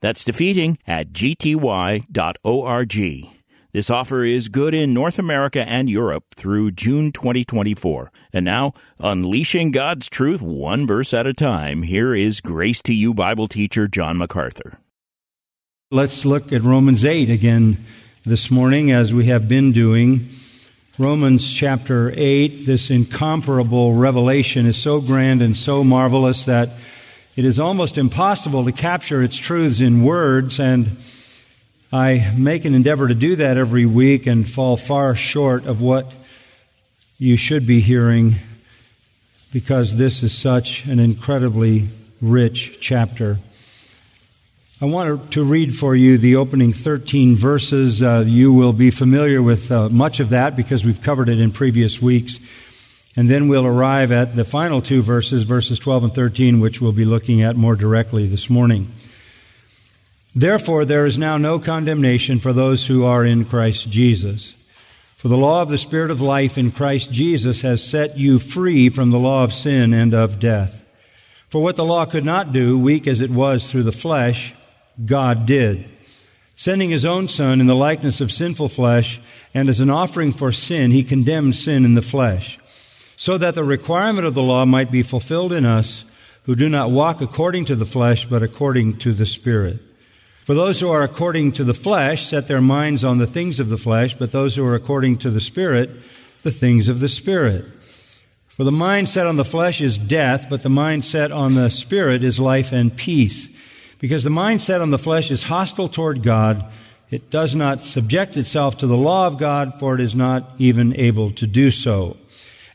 That's defeating at gty.org. This offer is good in North America and Europe through June 2024. And now, unleashing God's truth one verse at a time, here is Grace to You Bible teacher John MacArthur. Let's look at Romans 8 again this morning, as we have been doing. Romans chapter 8, this incomparable revelation is so grand and so marvelous that it is almost impossible to capture its truths in words, and I make an endeavor to do that every week and fall far short of what you should be hearing because this is such an incredibly rich chapter. I want to read for you the opening 13 verses. Uh, you will be familiar with uh, much of that because we've covered it in previous weeks. And then we'll arrive at the final two verses, verses 12 and 13, which we'll be looking at more directly this morning. Therefore, there is now no condemnation for those who are in Christ Jesus. For the law of the Spirit of life in Christ Jesus has set you free from the law of sin and of death. For what the law could not do, weak as it was through the flesh, God did. Sending his own Son in the likeness of sinful flesh, and as an offering for sin, he condemned sin in the flesh so that the requirement of the law might be fulfilled in us who do not walk according to the flesh, but according to the Spirit. For those who are according to the flesh set their minds on the things of the flesh, but those who are according to the Spirit, the things of the Spirit. For the mind set on the flesh is death, but the mind set on the Spirit is life and peace. Because the mind set on the flesh is hostile toward God, it does not subject itself to the law of God, for it is not even able to do so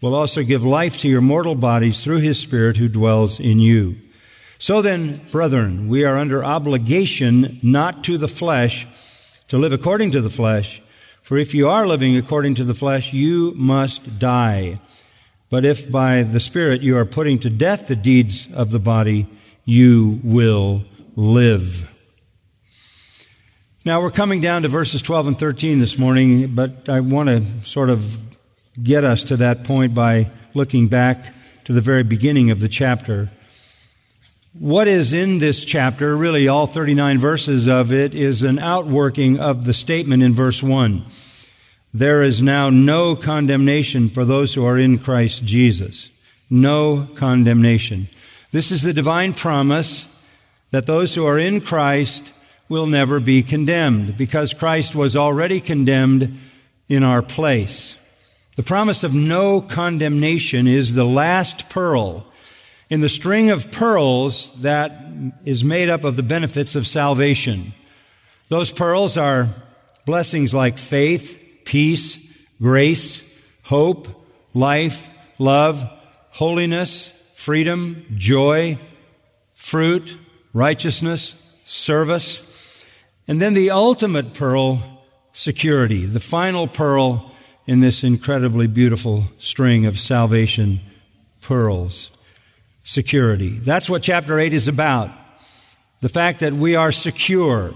will also give life to your mortal bodies through his Spirit who dwells in you. So then, brethren, we are under obligation not to the flesh to live according to the flesh. For if you are living according to the flesh, you must die. But if by the Spirit you are putting to death the deeds of the body, you will live. Now we're coming down to verses 12 and 13 this morning, but I want to sort of get us to that point by looking back to the very beginning of the chapter. What is in this chapter, really all 39 verses of it, is an outworking of the statement in verse 1. There is now no condemnation for those who are in Christ Jesus. No condemnation. This is the divine promise that those who are in Christ will never be condemned because Christ was already condemned in our place. The promise of no condemnation is the last pearl in the string of pearls that is made up of the benefits of salvation. Those pearls are blessings like faith, peace, grace, hope, life, love, holiness, freedom, joy, fruit, righteousness, service, and then the ultimate pearl, security, the final pearl, in this incredibly beautiful string of salvation pearls. Security. That's what chapter 8 is about. The fact that we are secure.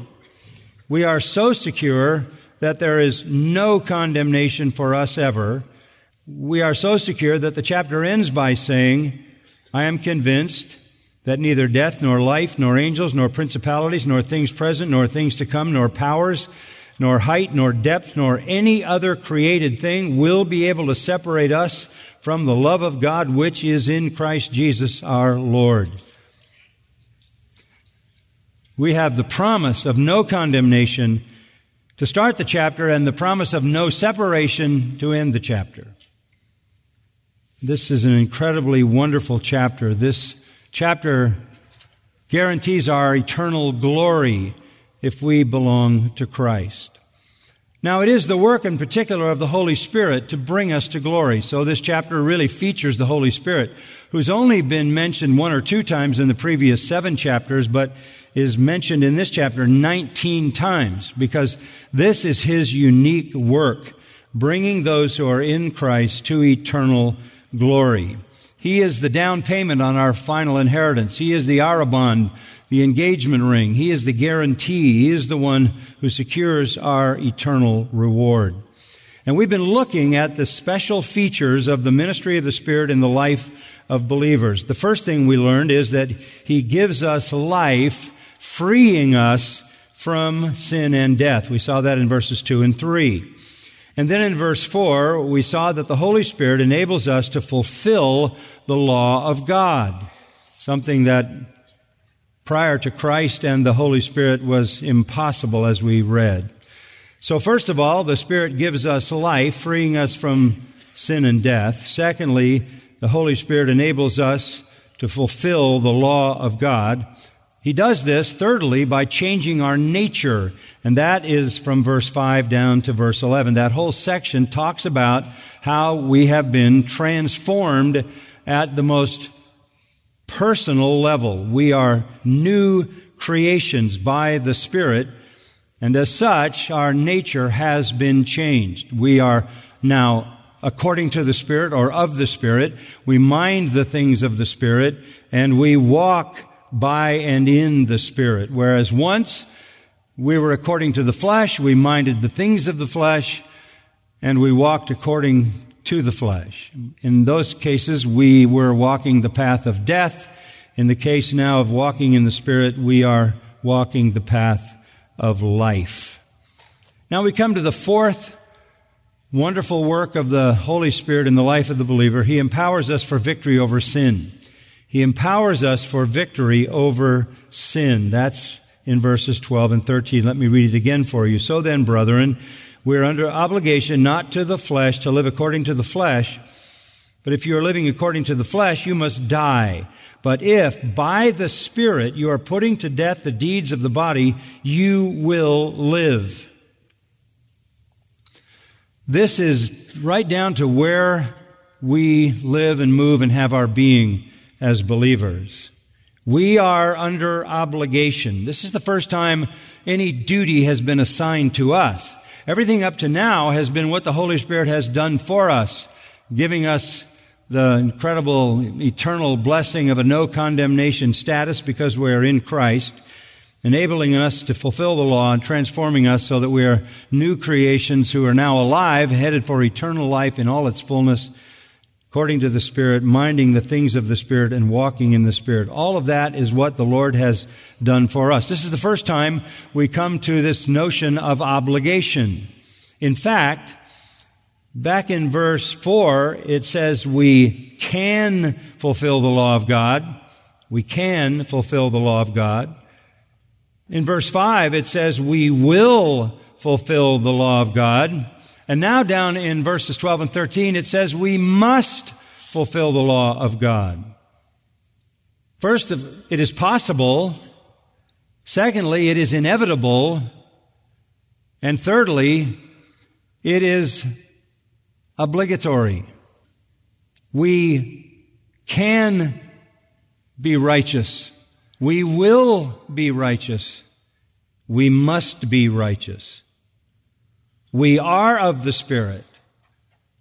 We are so secure that there is no condemnation for us ever. We are so secure that the chapter ends by saying, I am convinced that neither death nor life nor angels nor principalities nor things present nor things to come nor powers nor height, nor depth, nor any other created thing will be able to separate us from the love of God which is in Christ Jesus our Lord. We have the promise of no condemnation to start the chapter and the promise of no separation to end the chapter. This is an incredibly wonderful chapter. This chapter guarantees our eternal glory if we belong to Christ. Now, it is the work in particular of the Holy Spirit to bring us to glory. So this chapter really features the Holy Spirit, who's only been mentioned one or two times in the previous seven chapters, but is mentioned in this chapter 19 times because this is his unique work, bringing those who are in Christ to eternal glory. He is the down payment on our final inheritance. He is the arrabon, the engagement ring. He is the guarantee. He is the one who secures our eternal reward. And we've been looking at the special features of the ministry of the Spirit in the life of believers. The first thing we learned is that He gives us life, freeing us from sin and death. We saw that in verses 2 and 3. And then in verse 4, we saw that the Holy Spirit enables us to fulfill the law of God, something that prior to Christ and the Holy Spirit was impossible as we read. So first of all, the Spirit gives us life, freeing us from sin and death. Secondly, the Holy Spirit enables us to fulfill the law of God. He does this, thirdly, by changing our nature. And that is from verse 5 down to verse 11. That whole section talks about how we have been transformed at the most personal level. We are new creations by the Spirit. And as such, our nature has been changed. We are now according to the Spirit or of the Spirit. We mind the things of the Spirit and we walk by and in the Spirit. Whereas once we were according to the flesh, we minded the things of the flesh, and we walked according to the flesh. In those cases, we were walking the path of death. In the case now of walking in the Spirit, we are walking the path of life. Now we come to the fourth wonderful work of the Holy Spirit in the life of the believer. He empowers us for victory over sin. He empowers us for victory over sin. That's in verses 12 and 13. Let me read it again for you. So then, brethren, we're under obligation not to the flesh to live according to the flesh. But if you are living according to the flesh, you must die. But if by the Spirit you are putting to death the deeds of the body, you will live. This is right down to where we live and move and have our being as believers. We are under obligation. This is the first time any duty has been assigned to us. Everything up to now has been what the Holy Spirit has done for us, giving us the incredible eternal blessing of a no condemnation status because we are in Christ, enabling us to fulfill the law and transforming us so that we are new creations who are now alive, headed for eternal life in all its fullness according to the Spirit, minding the things of the Spirit and walking in the Spirit. All of that is what the Lord has done for us. This is the first time we come to this notion of obligation. In fact, back in verse 4, it says we can fulfill the law of God. We can fulfill the law of God. In verse 5, it says we will fulfill the law of God. And now down in verses 12 and 13, it says we must fulfill the law of God. First, it is possible. Secondly, it is inevitable. And thirdly, it is obligatory. We can be righteous. We will be righteous. We must be righteous. We are of the Spirit.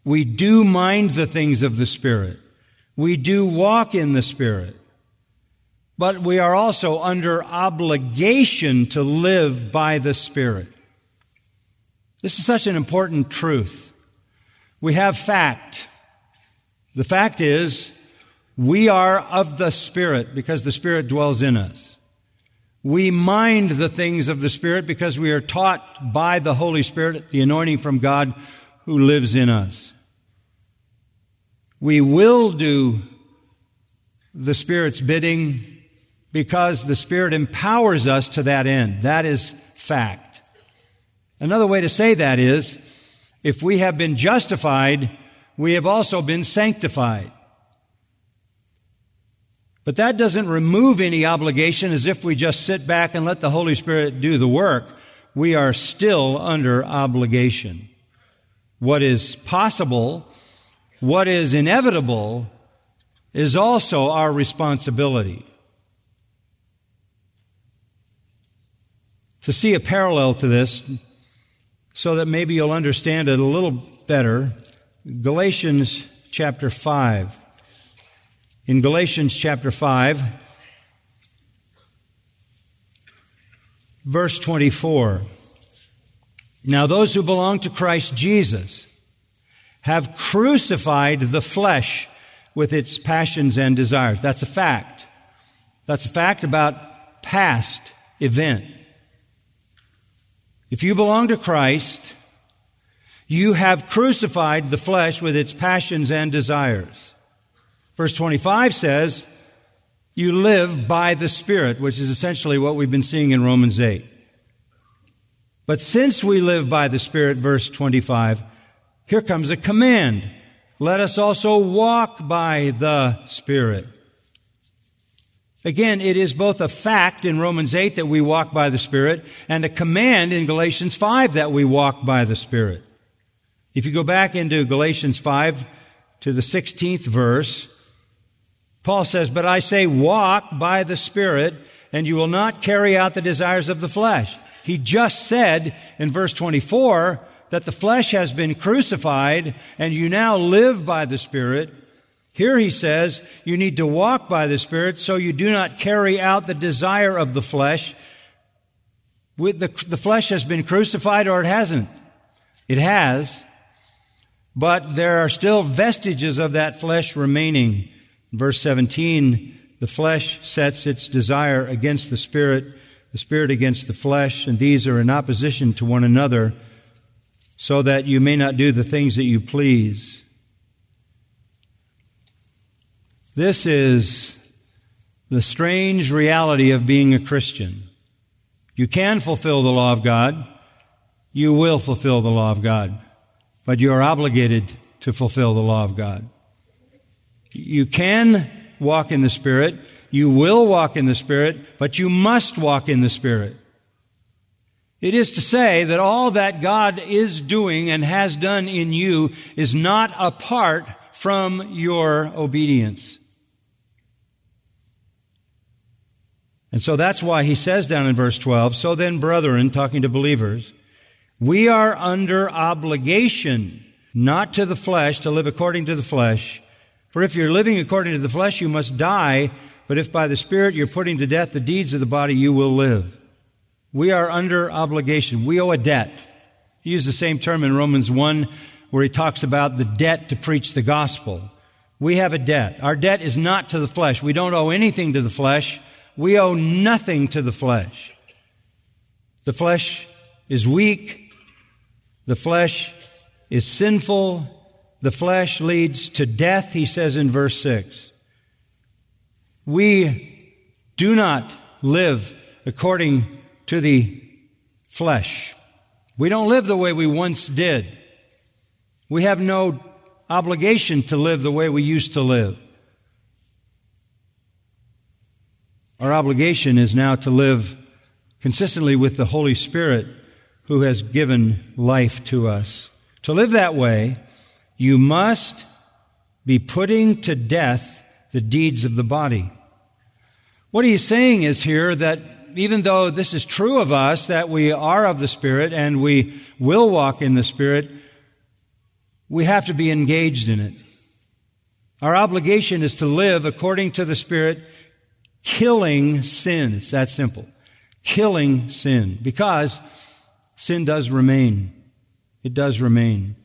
We do mind the things of the Spirit. We do walk in the Spirit. But we are also under obligation to live by the Spirit. This is such an important truth. We have fact. The fact is, we are of the Spirit because the Spirit dwells in us. We mind the things of the Spirit because we are taught by the Holy Spirit, the anointing from God who lives in us. We will do the Spirit's bidding because the Spirit empowers us to that end. That is fact. Another way to say that is, if we have been justified, we have also been sanctified. But that doesn't remove any obligation as if we just sit back and let the Holy Spirit do the work. We are still under obligation. What is possible, what is inevitable, is also our responsibility. To see a parallel to this, so that maybe you'll understand it a little better, Galatians chapter 5. In Galatians chapter 5, verse 24. Now those who belong to Christ Jesus have crucified the flesh with its passions and desires. That's a fact. That's a fact about past event. If you belong to Christ, you have crucified the flesh with its passions and desires. Verse 25 says, you live by the Spirit, which is essentially what we've been seeing in Romans 8. But since we live by the Spirit, verse 25, here comes a command. Let us also walk by the Spirit. Again, it is both a fact in Romans 8 that we walk by the Spirit and a command in Galatians 5 that we walk by the Spirit. If you go back into Galatians 5 to the 16th verse, Paul says, But I say walk by the Spirit and you will not carry out the desires of the flesh. He just said in verse 24 that the flesh has been crucified and you now live by the Spirit. Here he says you need to walk by the Spirit so you do not carry out the desire of the flesh. With The, the flesh has been crucified or it hasn't. It has. But there are still vestiges of that flesh remaining. Verse 17, the flesh sets its desire against the Spirit, the Spirit against the flesh, and these are in opposition to one another so that you may not do the things that you please. This is the strange reality of being a Christian. You can fulfill the law of God. You will fulfill the law of God. But you are obligated to fulfill the law of God. You can walk in the Spirit. You will walk in the Spirit, but you must walk in the Spirit. It is to say that all that God is doing and has done in you is not apart from your obedience. And so that's why he says down in verse 12, so then brethren, talking to believers, we are under obligation not to the flesh to live according to the flesh. For if you're living according to the flesh, you must die. But if by the Spirit you're putting to death the deeds of the body, you will live. We are under obligation. We owe a debt. He used the same term in Romans 1 where he talks about the debt to preach the gospel. We have a debt. Our debt is not to the flesh. We don't owe anything to the flesh. We owe nothing to the flesh. The flesh is weak. The flesh is sinful. The flesh leads to death, he says in verse 6. We do not live according to the flesh. We don't live the way we once did. We have no obligation to live the way we used to live. Our obligation is now to live consistently with the Holy Spirit who has given life to us. To live that way, you must be putting to death the deeds of the body. What he's saying is here that even though this is true of us, that we are of the Spirit and we will walk in the Spirit, we have to be engaged in it. Our obligation is to live according to the Spirit, killing sin. It's that simple. Killing sin. Because sin does remain. It does remain.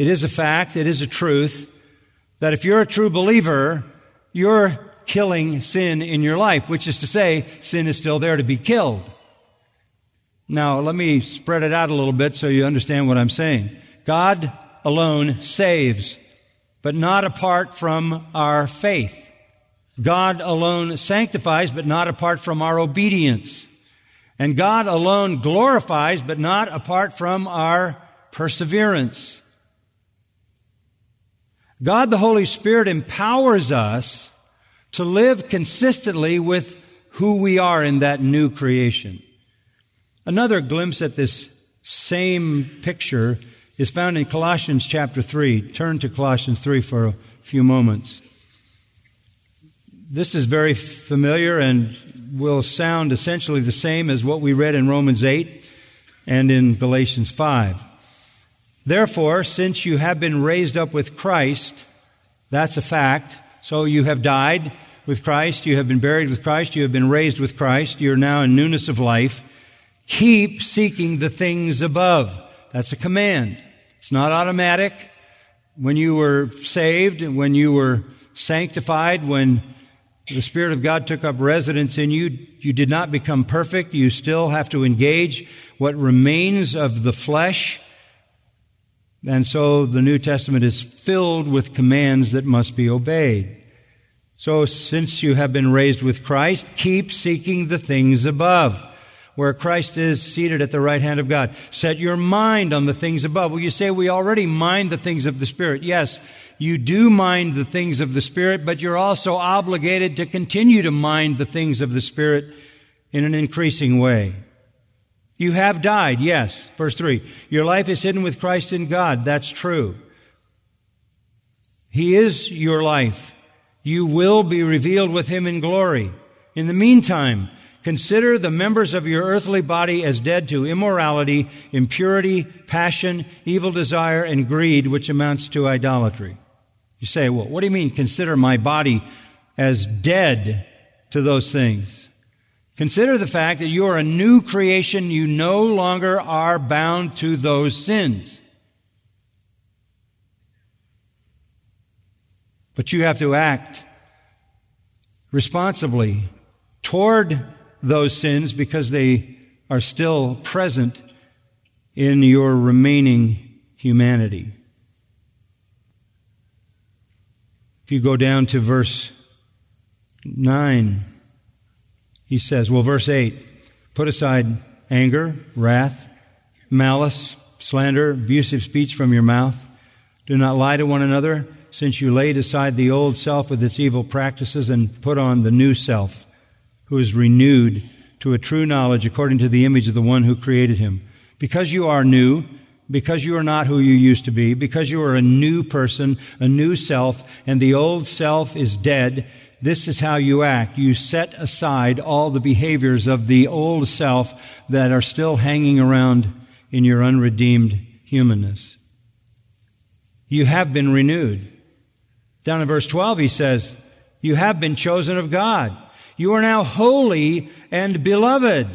It is a fact, it is a truth, that if you're a true believer, you're killing sin in your life, which is to say, sin is still there to be killed. Now, let me spread it out a little bit so you understand what I'm saying. God alone saves, but not apart from our faith. God alone sanctifies, but not apart from our obedience. And God alone glorifies, but not apart from our perseverance. God the Holy Spirit empowers us to live consistently with who we are in that new creation. Another glimpse at this same picture is found in Colossians chapter 3. Turn to Colossians 3 for a few moments. This is very familiar and will sound essentially the same as what we read in Romans 8 and in Galatians 5. Therefore, since you have been raised up with Christ, that's a fact. So you have died with Christ, you have been buried with Christ, you have been raised with Christ, you're now in newness of life. Keep seeking the things above. That's a command. It's not automatic. When you were saved, when you were sanctified, when the Spirit of God took up residence in you, you did not become perfect. You still have to engage what remains of the flesh. And so the New Testament is filled with commands that must be obeyed. So since you have been raised with Christ, keep seeking the things above, where Christ is seated at the right hand of God. Set your mind on the things above. Well, you say we already mind the things of the Spirit. Yes, you do mind the things of the Spirit, but you're also obligated to continue to mind the things of the Spirit in an increasing way. You have died, yes. Verse 3. Your life is hidden with Christ in God. That's true. He is your life. You will be revealed with him in glory. In the meantime, consider the members of your earthly body as dead to immorality, impurity, passion, evil desire, and greed, which amounts to idolatry. You say, well, what do you mean consider my body as dead to those things? Consider the fact that you are a new creation. You no longer are bound to those sins. But you have to act responsibly toward those sins because they are still present in your remaining humanity. If you go down to verse 9, he says, well, verse 8, put aside anger, wrath, malice, slander, abusive speech from your mouth. Do not lie to one another since you laid aside the old self with its evil practices and put on the new self, who is renewed to a true knowledge according to the image of the one who created him. Because you are new, because you are not who you used to be, because you are a new person, a new self, and the old self is dead, this is how you act. You set aside all the behaviors of the old self that are still hanging around in your unredeemed humanness. You have been renewed. Down in verse 12, he says, You have been chosen of God. You are now holy and beloved.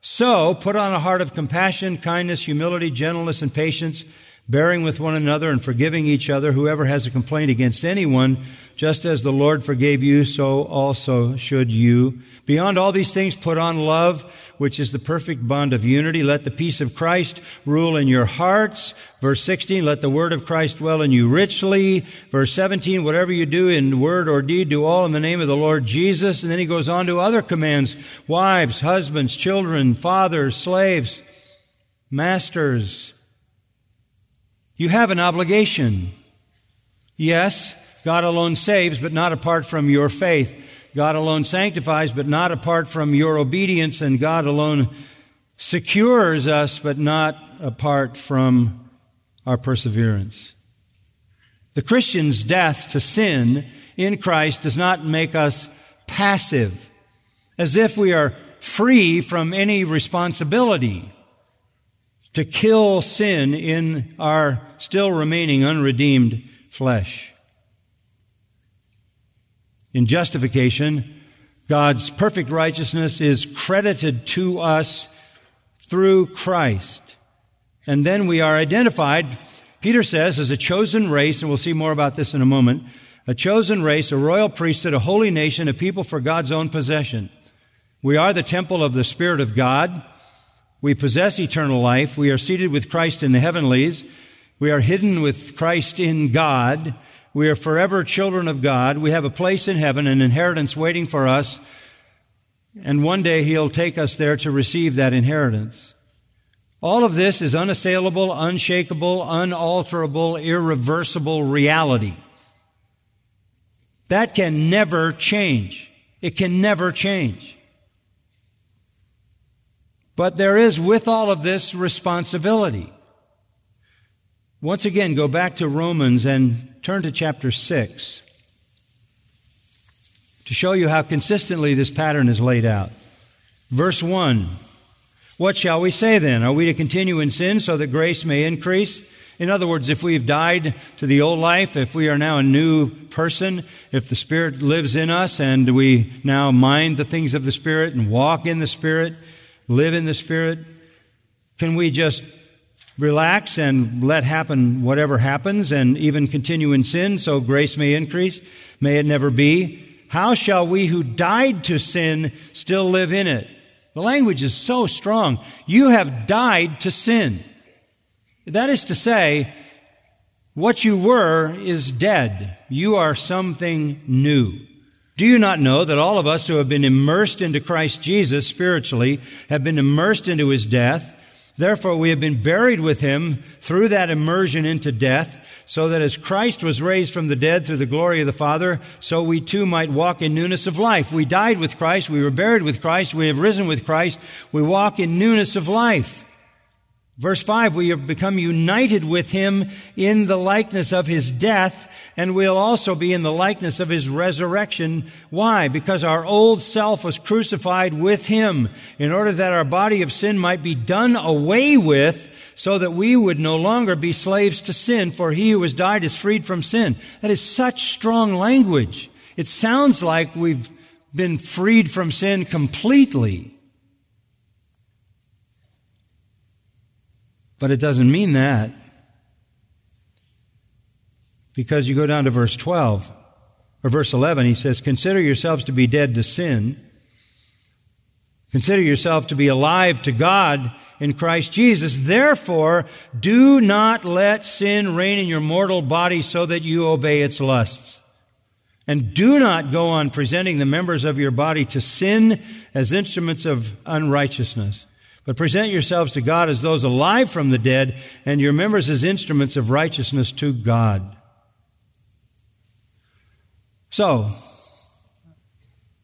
So put on a heart of compassion, kindness, humility, gentleness, and patience bearing with one another and forgiving each other, whoever has a complaint against anyone, just as the Lord forgave you, so also should you. Beyond all these things, put on love, which is the perfect bond of unity. Let the peace of Christ rule in your hearts. Verse 16, let the word of Christ dwell in you richly. Verse 17, whatever you do in word or deed, do all in the name of the Lord Jesus. And then he goes on to other commands. Wives, husbands, children, fathers, slaves, masters, you have an obligation. Yes, God alone saves, but not apart from your faith. God alone sanctifies, but not apart from your obedience, and God alone secures us, but not apart from our perseverance. The Christian's death to sin in Christ does not make us passive, as if we are free from any responsibility to kill sin in our still remaining unredeemed flesh. In justification, God's perfect righteousness is credited to us through Christ. And then we are identified, Peter says, as a chosen race, and we'll see more about this in a moment, a chosen race, a royal priesthood, a holy nation, a people for God's own possession. We are the temple of the Spirit of God. We possess eternal life. We are seated with Christ in the heavenlies. We are hidden with Christ in God. We are forever children of God. We have a place in heaven, an inheritance waiting for us. And one day He'll take us there to receive that inheritance. All of this is unassailable, unshakable, unalterable, irreversible reality. That can never change. It can never change. But there is with all of this responsibility. Once again, go back to Romans and turn to chapter 6 to show you how consistently this pattern is laid out. Verse 1. What shall we say then? Are we to continue in sin so that grace may increase? In other words, if we've died to the old life, if we are now a new person, if the Spirit lives in us and we now mind the things of the Spirit and walk in the Spirit, live in the Spirit, can we just relax and let happen whatever happens and even continue in sin so grace may increase? May it never be. How shall we who died to sin still live in it? The language is so strong. You have died to sin. That is to say, what you were is dead. You are something new. Do you not know that all of us who have been immersed into Christ Jesus spiritually have been immersed into his death? Therefore, we have been buried with him through that immersion into death, so that as Christ was raised from the dead through the glory of the Father, so we too might walk in newness of life. We died with Christ, we were buried with Christ, we have risen with Christ, we walk in newness of life. Verse 5, we have become united with him in the likeness of his death, and we'll also be in the likeness of his resurrection. Why? Because our old self was crucified with him in order that our body of sin might be done away with so that we would no longer be slaves to sin, for he who has died is freed from sin. That is such strong language. It sounds like we've been freed from sin completely. But it doesn't mean that. Because you go down to verse 12, or verse 11, he says, Consider yourselves to be dead to sin. Consider yourself to be alive to God in Christ Jesus. Therefore, do not let sin reign in your mortal body so that you obey its lusts. And do not go on presenting the members of your body to sin as instruments of unrighteousness but present yourselves to God as those alive from the dead, and your members as instruments of righteousness to God. So,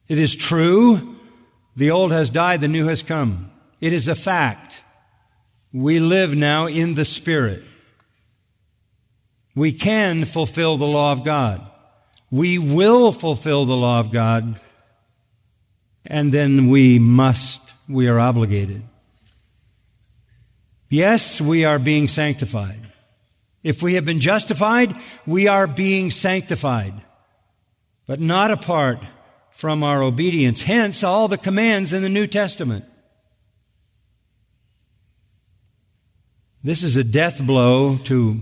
it is true, the old has died, the new has come. It is a fact. We live now in the Spirit. We can fulfill the law of God. We will fulfill the law of God. And then we must, we are obligated. Yes, we are being sanctified. If we have been justified, we are being sanctified, but not apart from our obedience. Hence, all the commands in the New Testament. This is a death blow to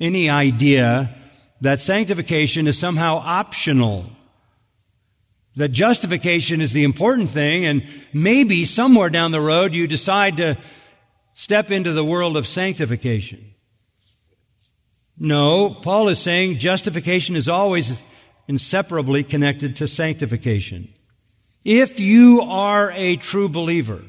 any idea that sanctification is somehow optional. That justification is the important thing, and maybe somewhere down the road you decide to step into the world of sanctification. No, Paul is saying justification is always inseparably connected to sanctification. If you are a true believer,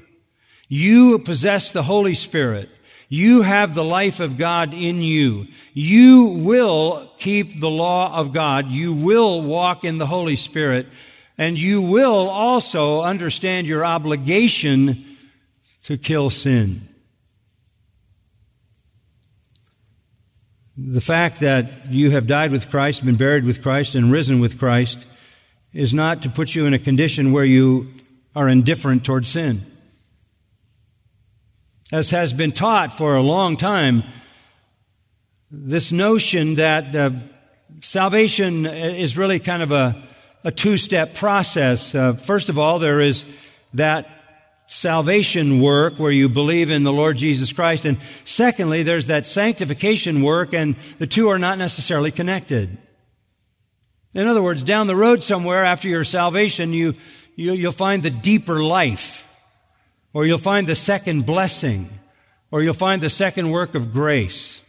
you possess the Holy Spirit, you have the life of God in you. You will keep the law of God. You will walk in the Holy Spirit. And you will also understand your obligation to kill sin. The fact that you have died with Christ, been buried with Christ, and risen with Christ is not to put you in a condition where you are indifferent toward sin. As has been taught for a long time, this notion that uh, salvation is really kind of a, a two step process. Uh, first of all, there is that salvation work where you believe in the Lord Jesus Christ. And secondly, there's that sanctification work and the two are not necessarily connected. In other words, down the road somewhere after your salvation, you, you, you'll find the deeper life or you'll find the second blessing or you'll find the second work of grace.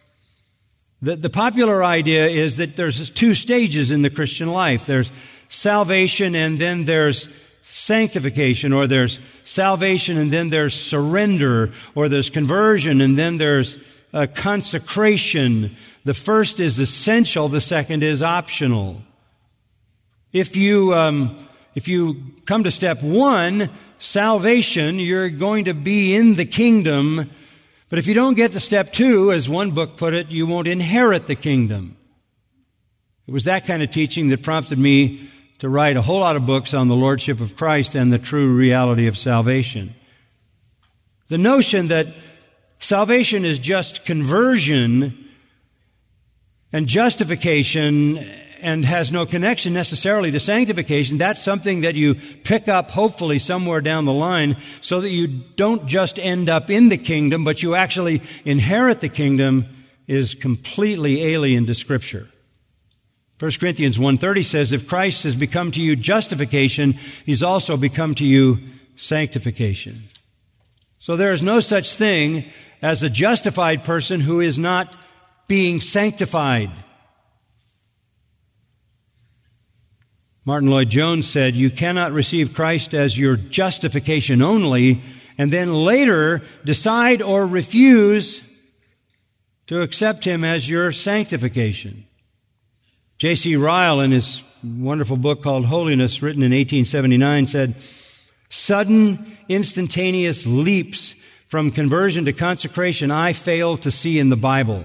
The, the popular idea is that there's two stages in the Christian life. There's salvation and then there's sanctification, or there's salvation and then there's surrender, or there's conversion and then there's uh, consecration. The first is essential, the second is optional. If you, um, if you come to step one, salvation, you're going to be in the kingdom. But if you don't get to step two, as one book put it, you won't inherit the kingdom. It was that kind of teaching that prompted me to write a whole lot of books on the Lordship of Christ and the true reality of salvation. The notion that salvation is just conversion and justification and has no connection necessarily to sanctification. That's something that you pick up hopefully somewhere down the line so that you don't just end up in the kingdom, but you actually inherit the kingdom is completely alien to scripture. 1 Corinthians 1.30 says, if Christ has become to you justification, he's also become to you sanctification. So there is no such thing as a justified person who is not being sanctified. Martyn Lloyd-Jones said, You cannot receive Christ as your justification only, and then later decide or refuse to accept Him as your sanctification. J.C. Ryle, in his wonderful book called Holiness, written in 1879, said, Sudden, instantaneous leaps from conversion to consecration I fail to see in the Bible.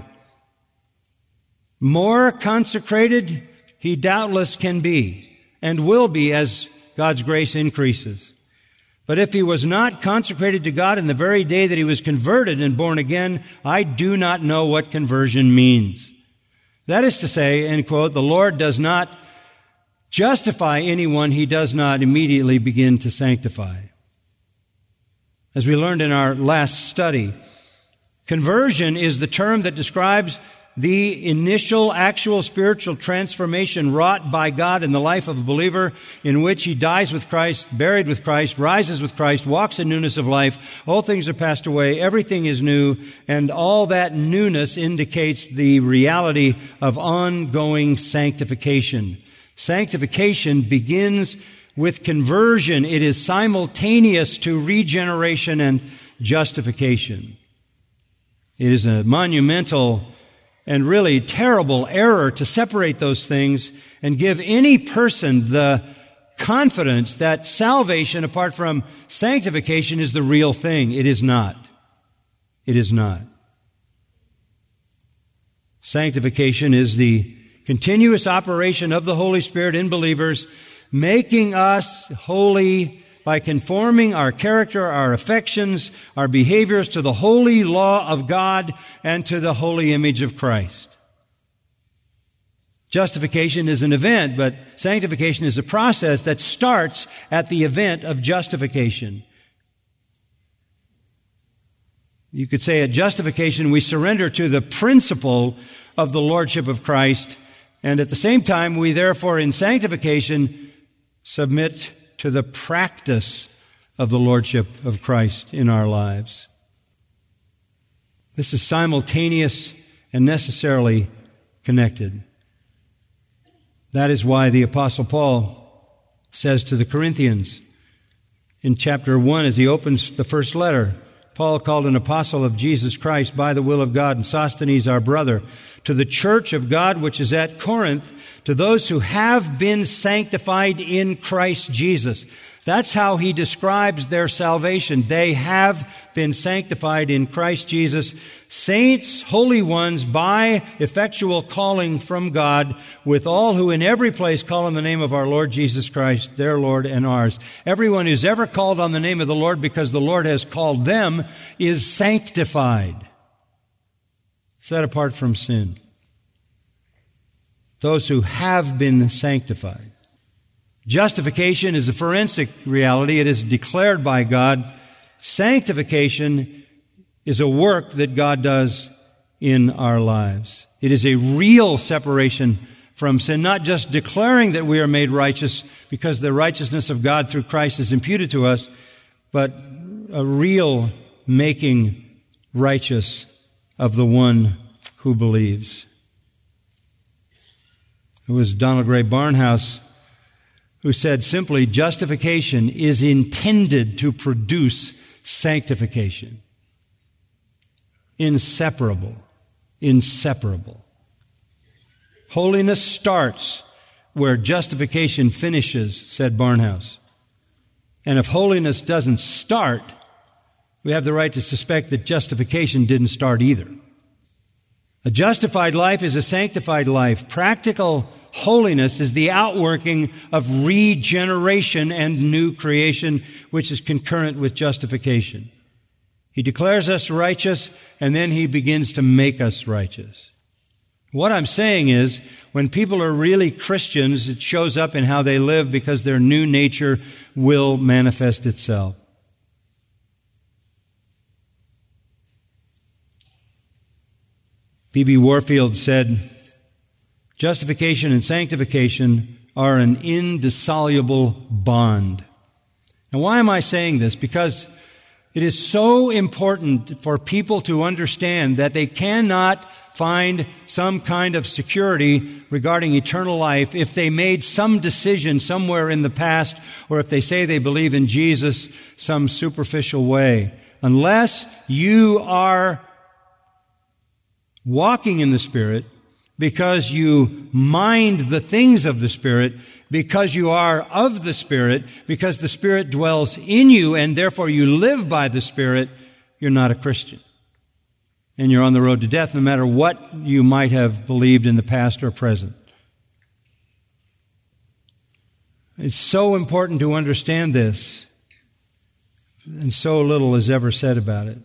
More consecrated he doubtless can be and will be as God's grace increases. But if he was not consecrated to God in the very day that he was converted and born again, I do not know what conversion means. That is to say, end quote, the Lord does not justify anyone he does not immediately begin to sanctify. As we learned in our last study, conversion is the term that describes the initial actual spiritual transformation wrought by God in the life of a believer in which he dies with Christ, buried with Christ, rises with Christ, walks in newness of life. All things are passed away. Everything is new. And all that newness indicates the reality of ongoing sanctification. Sanctification begins with conversion. It is simultaneous to regeneration and justification. It is a monumental and really terrible error to separate those things and give any person the confidence that salvation apart from sanctification is the real thing. It is not. It is not. Sanctification is the continuous operation of the Holy Spirit in believers, making us holy by conforming our character, our affections, our behaviors to the holy law of God and to the holy image of Christ. Justification is an event, but sanctification is a process that starts at the event of justification. You could say at justification, we surrender to the principle of the Lordship of Christ, and at the same time, we therefore in sanctification submit to the practice of the Lordship of Christ in our lives. This is simultaneous and necessarily connected. That is why the Apostle Paul says to the Corinthians in chapter 1 as he opens the first letter, Paul called an apostle of Jesus Christ by the will of God, and Sosthenes our brother, to the church of God which is at Corinth, to those who have been sanctified in Christ Jesus. That's how he describes their salvation. They have been sanctified in Christ Jesus. Saints, holy ones, by effectual calling from God, with all who in every place call on the name of our Lord Jesus Christ, their Lord and ours. Everyone who's ever called on the name of the Lord because the Lord has called them is sanctified, set apart from sin. Those who have been sanctified. Justification is a forensic reality. It is declared by God. Sanctification is a work that God does in our lives. It is a real separation from sin, not just declaring that we are made righteous because the righteousness of God through Christ is imputed to us, but a real making righteous of the one who believes. It was Donald Grey Barnhouse who said simply, justification is intended to produce sanctification. Inseparable. Inseparable. Holiness starts where justification finishes, said Barnhouse. And if holiness doesn't start, we have the right to suspect that justification didn't start either. A justified life is a sanctified life. Practical holiness is the outworking of regeneration and new creation, which is concurrent with justification. He declares us righteous, and then he begins to make us righteous. What I'm saying is, when people are really Christians, it shows up in how they live because their new nature will manifest itself. B.B. Warfield said, Justification and sanctification are an indissoluble bond. And why am I saying this? Because it is so important for people to understand that they cannot find some kind of security regarding eternal life if they made some decision somewhere in the past or if they say they believe in Jesus some superficial way. Unless you are walking in the Spirit because you mind the things of the Spirit, because you are of the Spirit, because the Spirit dwells in you and therefore you live by the Spirit, you're not a Christian. And you're on the road to death no matter what you might have believed in the past or present. It's so important to understand this, and so little is ever said about it.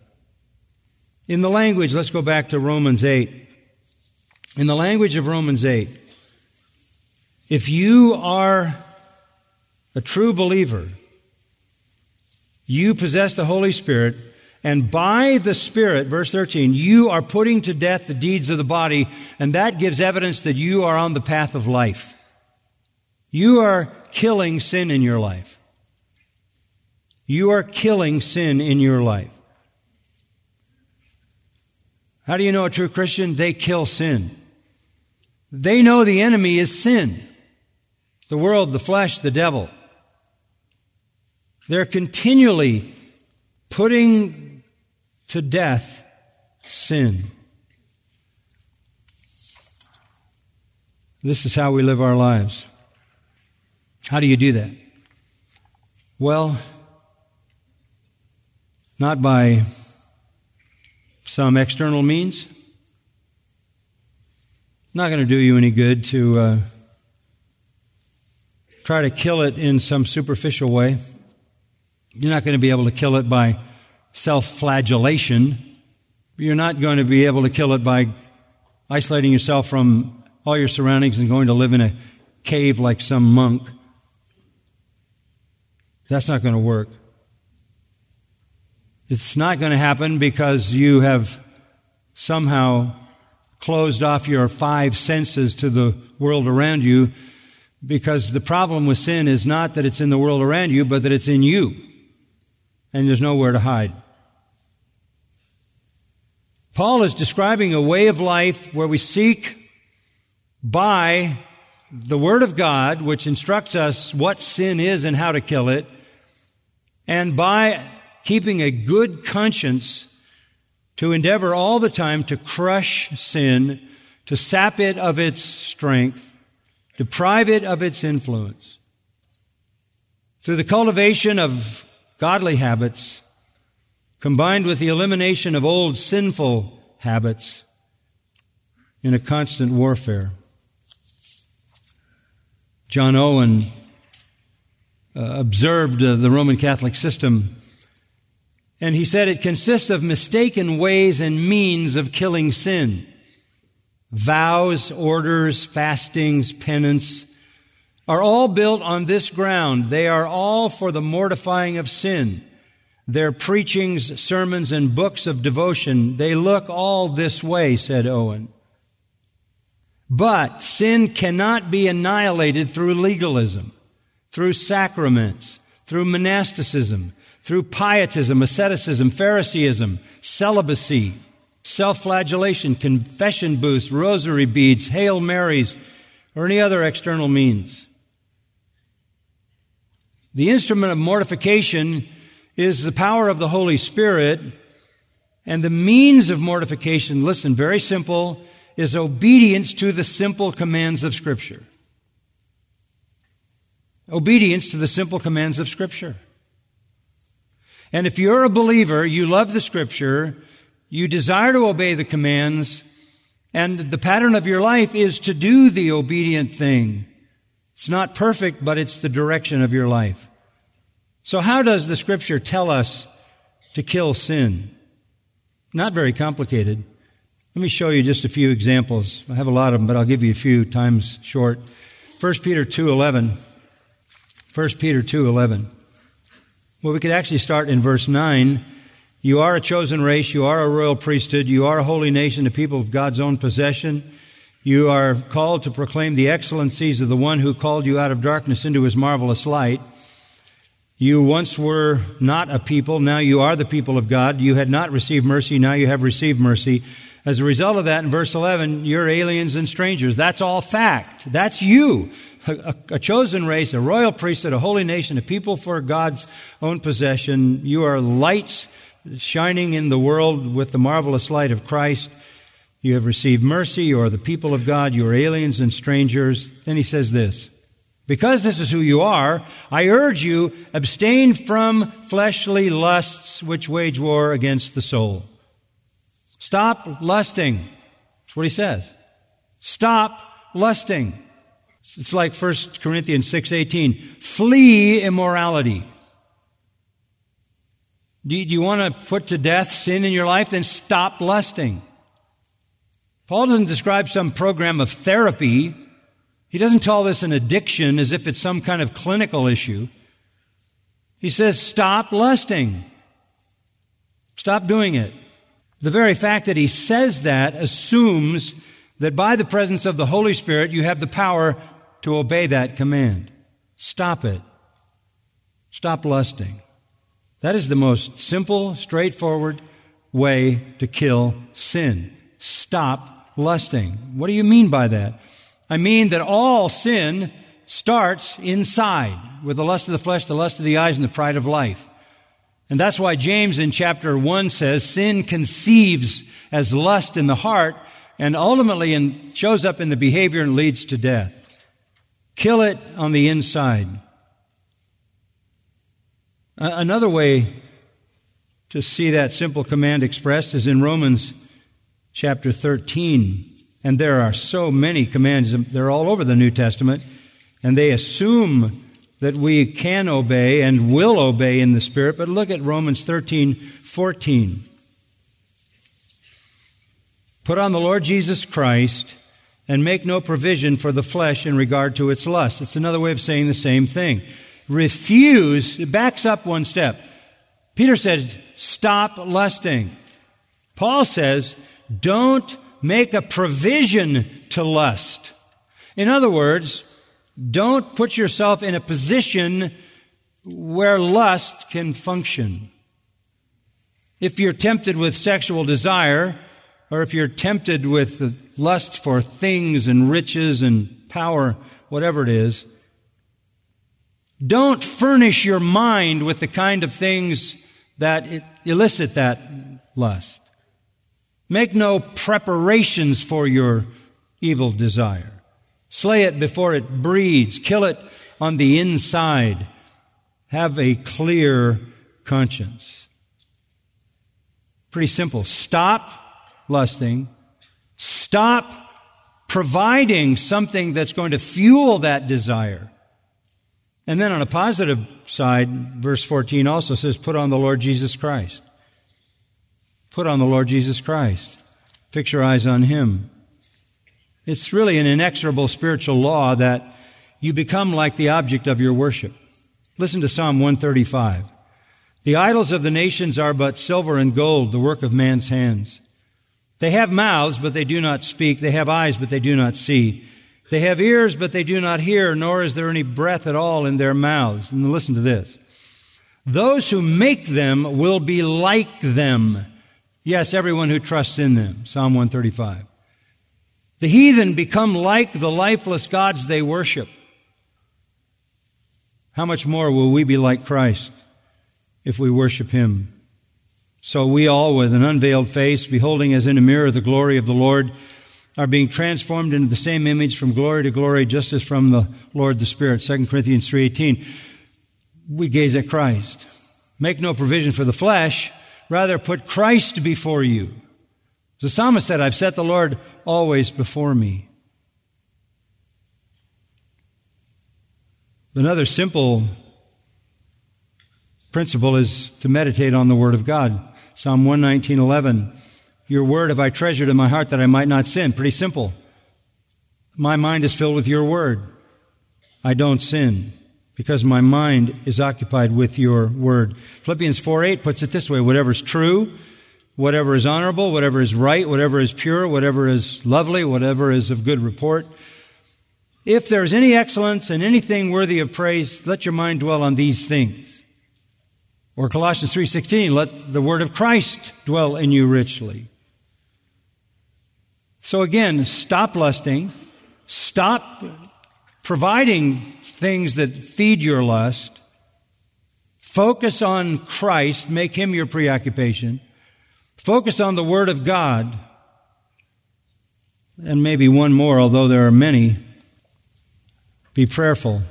In the language, let's go back to Romans 8. In the language of Romans 8, if you are a true believer, you possess the Holy Spirit, and by the Spirit, verse 13, you are putting to death the deeds of the body, and that gives evidence that you are on the path of life. You are killing sin in your life. You are killing sin in your life. How do you know a true Christian? They kill sin. They know the enemy is sin. The world, the flesh, the devil. They're continually putting to death sin. This is how we live our lives. How do you do that? Well, not by some external means. Not going to do you any good to uh, try to kill it in some superficial way. You're not going to be able to kill it by self flagellation. You're not going to be able to kill it by isolating yourself from all your surroundings and going to live in a cave like some monk. That's not going to work. It's not going to happen because you have somehow closed off your five senses to the world around you because the problem with sin is not that it's in the world around you, but that it's in you. And there's nowhere to hide. Paul is describing a way of life where we seek by the Word of God, which instructs us what sin is and how to kill it, and by keeping a good conscience to endeavor all the time to crush sin, to sap it of its strength, deprive it of its influence. Through the cultivation of godly habits, combined with the elimination of old sinful habits in a constant warfare. John Owen uh, observed uh, the Roman Catholic system and he said it consists of mistaken ways and means of killing sin. Vows, orders, fastings, penance are all built on this ground. They are all for the mortifying of sin. Their preachings, sermons, and books of devotion, they look all this way, said Owen. But sin cannot be annihilated through legalism, through sacraments, through monasticism, through pietism, asceticism, Phariseeism, celibacy, self-flagellation, confession booths, rosary beads, Hail Marys, or any other external means. The instrument of mortification is the power of the Holy Spirit. And the means of mortification, listen, very simple, is obedience to the simple commands of Scripture. Obedience to the simple commands of Scripture. And if you're a believer, you love the Scripture, you desire to obey the commands, and the pattern of your life is to do the obedient thing. It's not perfect, but it's the direction of your life. So how does the Scripture tell us to kill sin? Not very complicated. Let me show you just a few examples. I have a lot of them, but I'll give you a few times short. 1 Peter 2:11. 1 Peter 2:11. Well, we could actually start in verse 9. You are a chosen race, you are a royal priesthood, you are a holy nation, the people of God's own possession. You are called to proclaim the excellencies of the one who called you out of darkness into his marvelous light. You once were not a people, now you are the people of God. You had not received mercy, now you have received mercy. As a result of that, in verse 11, you're aliens and strangers. That's all fact. That's you. A, a, chosen race, a royal priesthood, a holy nation, a people for God's own possession. You are lights shining in the world with the marvelous light of Christ. You have received mercy. You are the people of God. You are aliens and strangers. Then he says this. Because this is who you are, I urge you, abstain from fleshly lusts which wage war against the soul. Stop lusting. That's what he says. Stop lusting. It's like 1 Corinthians 6:18. Flee immorality. Do you want to put to death sin in your life? Then stop lusting. Paul doesn't describe some program of therapy. He doesn't call this an addiction as if it's some kind of clinical issue. He says, stop lusting. Stop doing it. The very fact that he says that assumes that by the presence of the Holy Spirit, you have the power to obey that command. Stop it. Stop lusting. That is the most simple, straightforward way to kill sin. Stop lusting. What do you mean by that? I mean that all sin starts inside with the lust of the flesh, the lust of the eyes, and the pride of life. And that's why James in chapter 1 says sin conceives as lust in the heart and ultimately in, shows up in the behavior and leads to death. Kill it on the inside. Another way to see that simple command expressed is in Romans chapter 13. And there are so many commands. They're all over the New Testament. And they assume that we can obey and will obey in the Spirit. But look at Romans 13, 14. Put on the Lord Jesus Christ and make no provision for the flesh in regard to its lust. It's another way of saying the same thing. Refuse, it backs up one step. Peter said, stop lusting. Paul says, don't make a provision to lust. In other words, don't put yourself in a position where lust can function. If you're tempted with sexual desire, or if you're tempted with the lust for things and riches and power, whatever it is, don't furnish your mind with the kind of things that elicit that lust. Make no preparations for your evil desire. Slay it before it breeds. Kill it on the inside. Have a clear conscience. Pretty simple. Stop lusting. Stop providing something that's going to fuel that desire. And then on a positive side, verse 14 also says, put on the Lord Jesus Christ. Put on the Lord Jesus Christ. Fix your eyes on Him. It's really an inexorable spiritual law that you become like the object of your worship. Listen to Psalm 135. The idols of the nations are but silver and gold, the work of man's hands. They have mouths, but they do not speak. They have eyes, but they do not see. They have ears, but they do not hear, nor is there any breath at all in their mouths. And listen to this. Those who make them will be like them. Yes, everyone who trusts in them. Psalm 135. The heathen become like the lifeless gods they worship. how much more will we be like Christ if we worship Him? So we all, with an unveiled face, beholding as in a mirror the glory of the Lord, are being transformed into the same image from glory to glory, just as from the Lord the Spirit. 2 Corinthians 3.18. We gaze at Christ. Make no provision for the flesh, rather put Christ before you. The psalmist said, I've set the Lord always before me. Another simple principle is to meditate on the Word of God. Psalm 119.11. Your Word have I treasured in my heart that I might not sin. Pretty simple. My mind is filled with your Word. I don't sin because my mind is occupied with your Word. Philippians 4.8 puts it this way. Whatever is true, whatever is honorable, whatever is right, whatever is pure, whatever is lovely, whatever is of good report. If there is any excellence and anything worthy of praise, let your mind dwell on these things. Or Colossians 3:16, let the word of Christ dwell in you richly. So again, stop lusting, stop providing things that feed your lust. Focus on Christ, make him your preoccupation. Focus on the word of God. And maybe one more, although there are many. Be prayerful.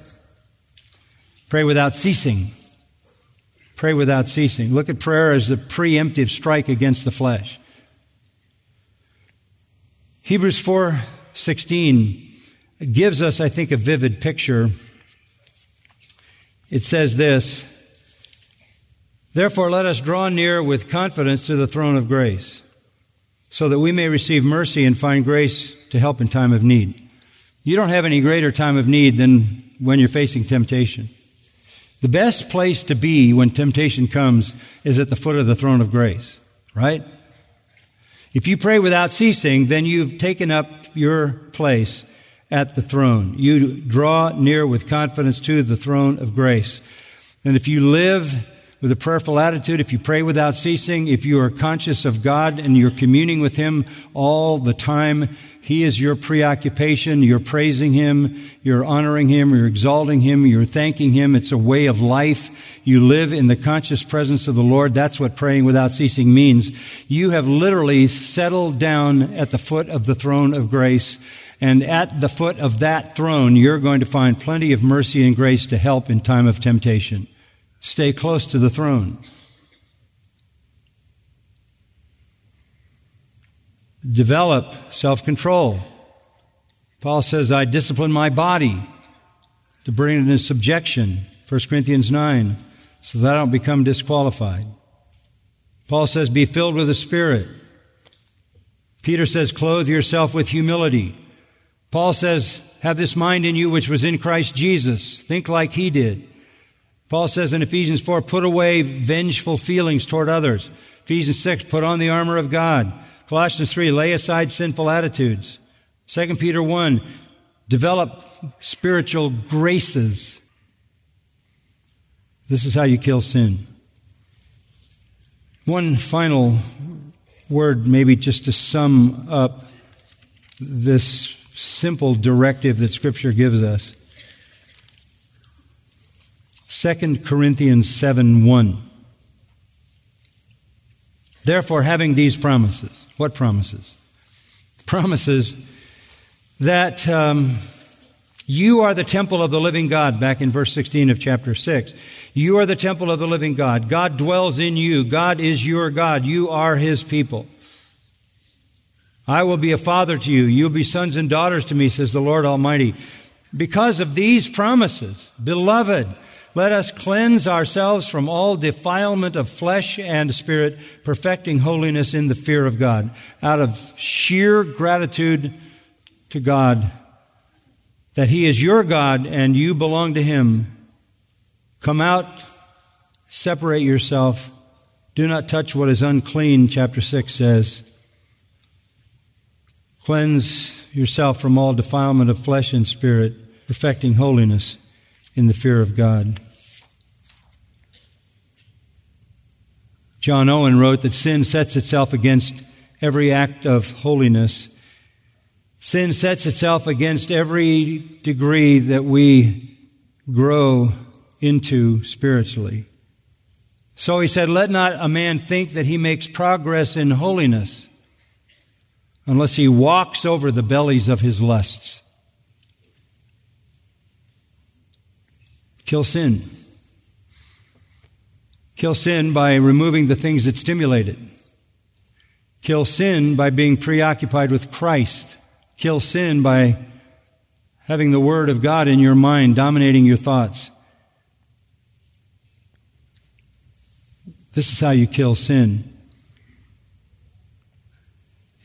Pray without ceasing. Pray without ceasing. Look at prayer as the preemptive strike against the flesh. Hebrews 4:16 gives us I think a vivid picture. It says this, Therefore let us draw near with confidence to the throne of grace, so that we may receive mercy and find grace to help in time of need. You don't have any greater time of need than when you're facing temptation. The best place to be when temptation comes is at the foot of the throne of grace, right? If you pray without ceasing, then you've taken up your place at the throne. You draw near with confidence to the throne of grace. And if you live with a prayerful attitude, if you pray without ceasing, if you are conscious of God and you're communing with Him all the time, He is your preoccupation. You're praising Him, you're honoring Him, you're exalting Him, you're thanking Him. It's a way of life. You live in the conscious presence of the Lord. That's what praying without ceasing means. You have literally settled down at the foot of the throne of grace. And at the foot of that throne, you're going to find plenty of mercy and grace to help in time of temptation. Stay close to the throne. Develop self control. Paul says, I discipline my body to bring it into subjection. 1 Corinthians 9, so that I don't become disqualified. Paul says, be filled with the Spirit. Peter says, clothe yourself with humility. Paul says, have this mind in you which was in Christ Jesus. Think like he did. Paul says in Ephesians 4, put away vengeful feelings toward others. Ephesians 6, put on the armor of God. Colossians 3, lay aside sinful attitudes. 2 Peter 1, develop spiritual graces. This is how you kill sin. One final word, maybe just to sum up this simple directive that Scripture gives us. 2 Corinthians 7 1. Therefore, having these promises, what promises? Promises that um, you are the temple of the living God, back in verse 16 of chapter 6. You are the temple of the living God. God dwells in you. God is your God. You are his people. I will be a father to you. You'll be sons and daughters to me, says the Lord Almighty. Because of these promises, beloved, let us cleanse ourselves from all defilement of flesh and spirit, perfecting holiness in the fear of God. Out of sheer gratitude to God that He is your God and you belong to Him, come out, separate yourself. Do not touch what is unclean, chapter 6 says. Cleanse yourself from all defilement of flesh and spirit, perfecting holiness in the fear of God. John Owen wrote that sin sets itself against every act of holiness. Sin sets itself against every degree that we grow into spiritually. So he said, Let not a man think that he makes progress in holiness unless he walks over the bellies of his lusts. Kill sin. Kill sin by removing the things that stimulate it. Kill sin by being preoccupied with Christ. Kill sin by having the Word of God in your mind dominating your thoughts. This is how you kill sin.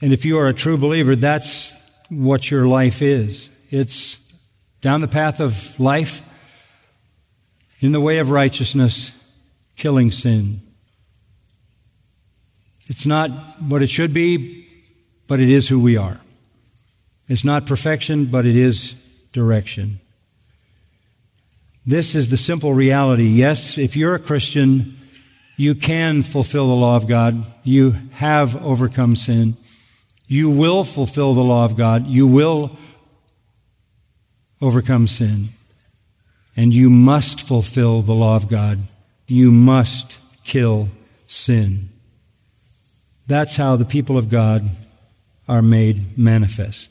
And if you are a true believer, that's what your life is. It's down the path of life, in the way of righteousness, killing sin. It's not what it should be, but it is who we are. It's not perfection, but it is direction. This is the simple reality. Yes, if you're a Christian, you can fulfill the law of God. You have overcome sin. You will fulfill the law of God. You will overcome sin. And you must fulfill the law of God. You must kill sin. That's how the people of God are made manifest.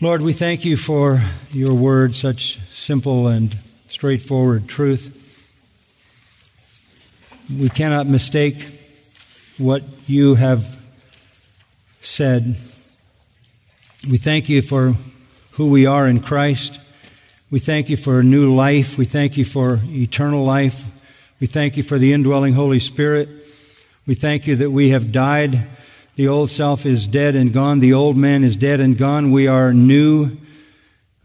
Lord, we thank you for your word, such simple and straightforward truth. We cannot mistake what you have said. We thank you for who we are in Christ. We thank you for a new life. We thank you for eternal life. We thank you for the indwelling Holy Spirit. We thank you that we have died the old self is dead and gone. The old man is dead and gone. We are new.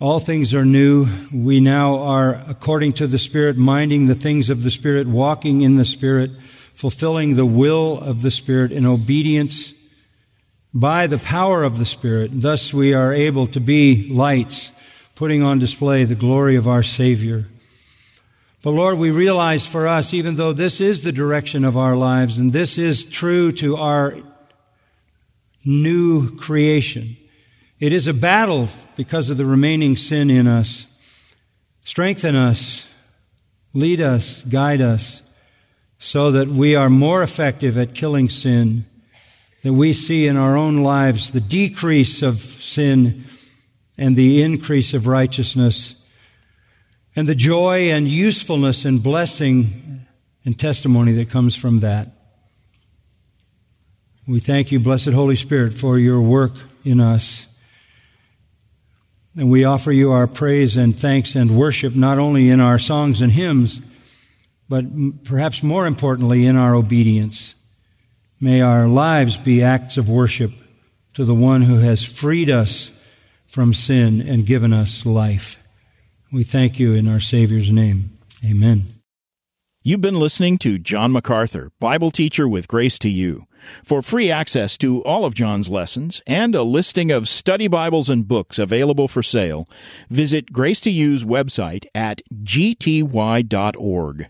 All things are new. We now are, according to the Spirit, minding the things of the Spirit, walking in the Spirit, fulfilling the will of the Spirit in obedience by the power of the Spirit. Thus we are able to be lights, putting on display the glory of our Savior. But Lord, we realize for us, even though this is the direction of our lives and this is true to our new creation. It is a battle because of the remaining sin in us. Strengthen us, lead us, guide us, so that we are more effective at killing sin, that we see in our own lives the decrease of sin and the increase of righteousness, and the joy and usefulness and blessing and testimony that comes from that. We thank you, blessed Holy Spirit, for your work in us. And we offer you our praise and thanks and worship not only in our songs and hymns, but perhaps more importantly in our obedience. May our lives be acts of worship to the one who has freed us from sin and given us life. We thank you in our Savior's name. Amen. You've been listening to John MacArthur, Bible teacher with Grace to You. For free access to all of John's lessons and a listing of study Bibles and books available for sale, visit Grace to You's website at gty.org.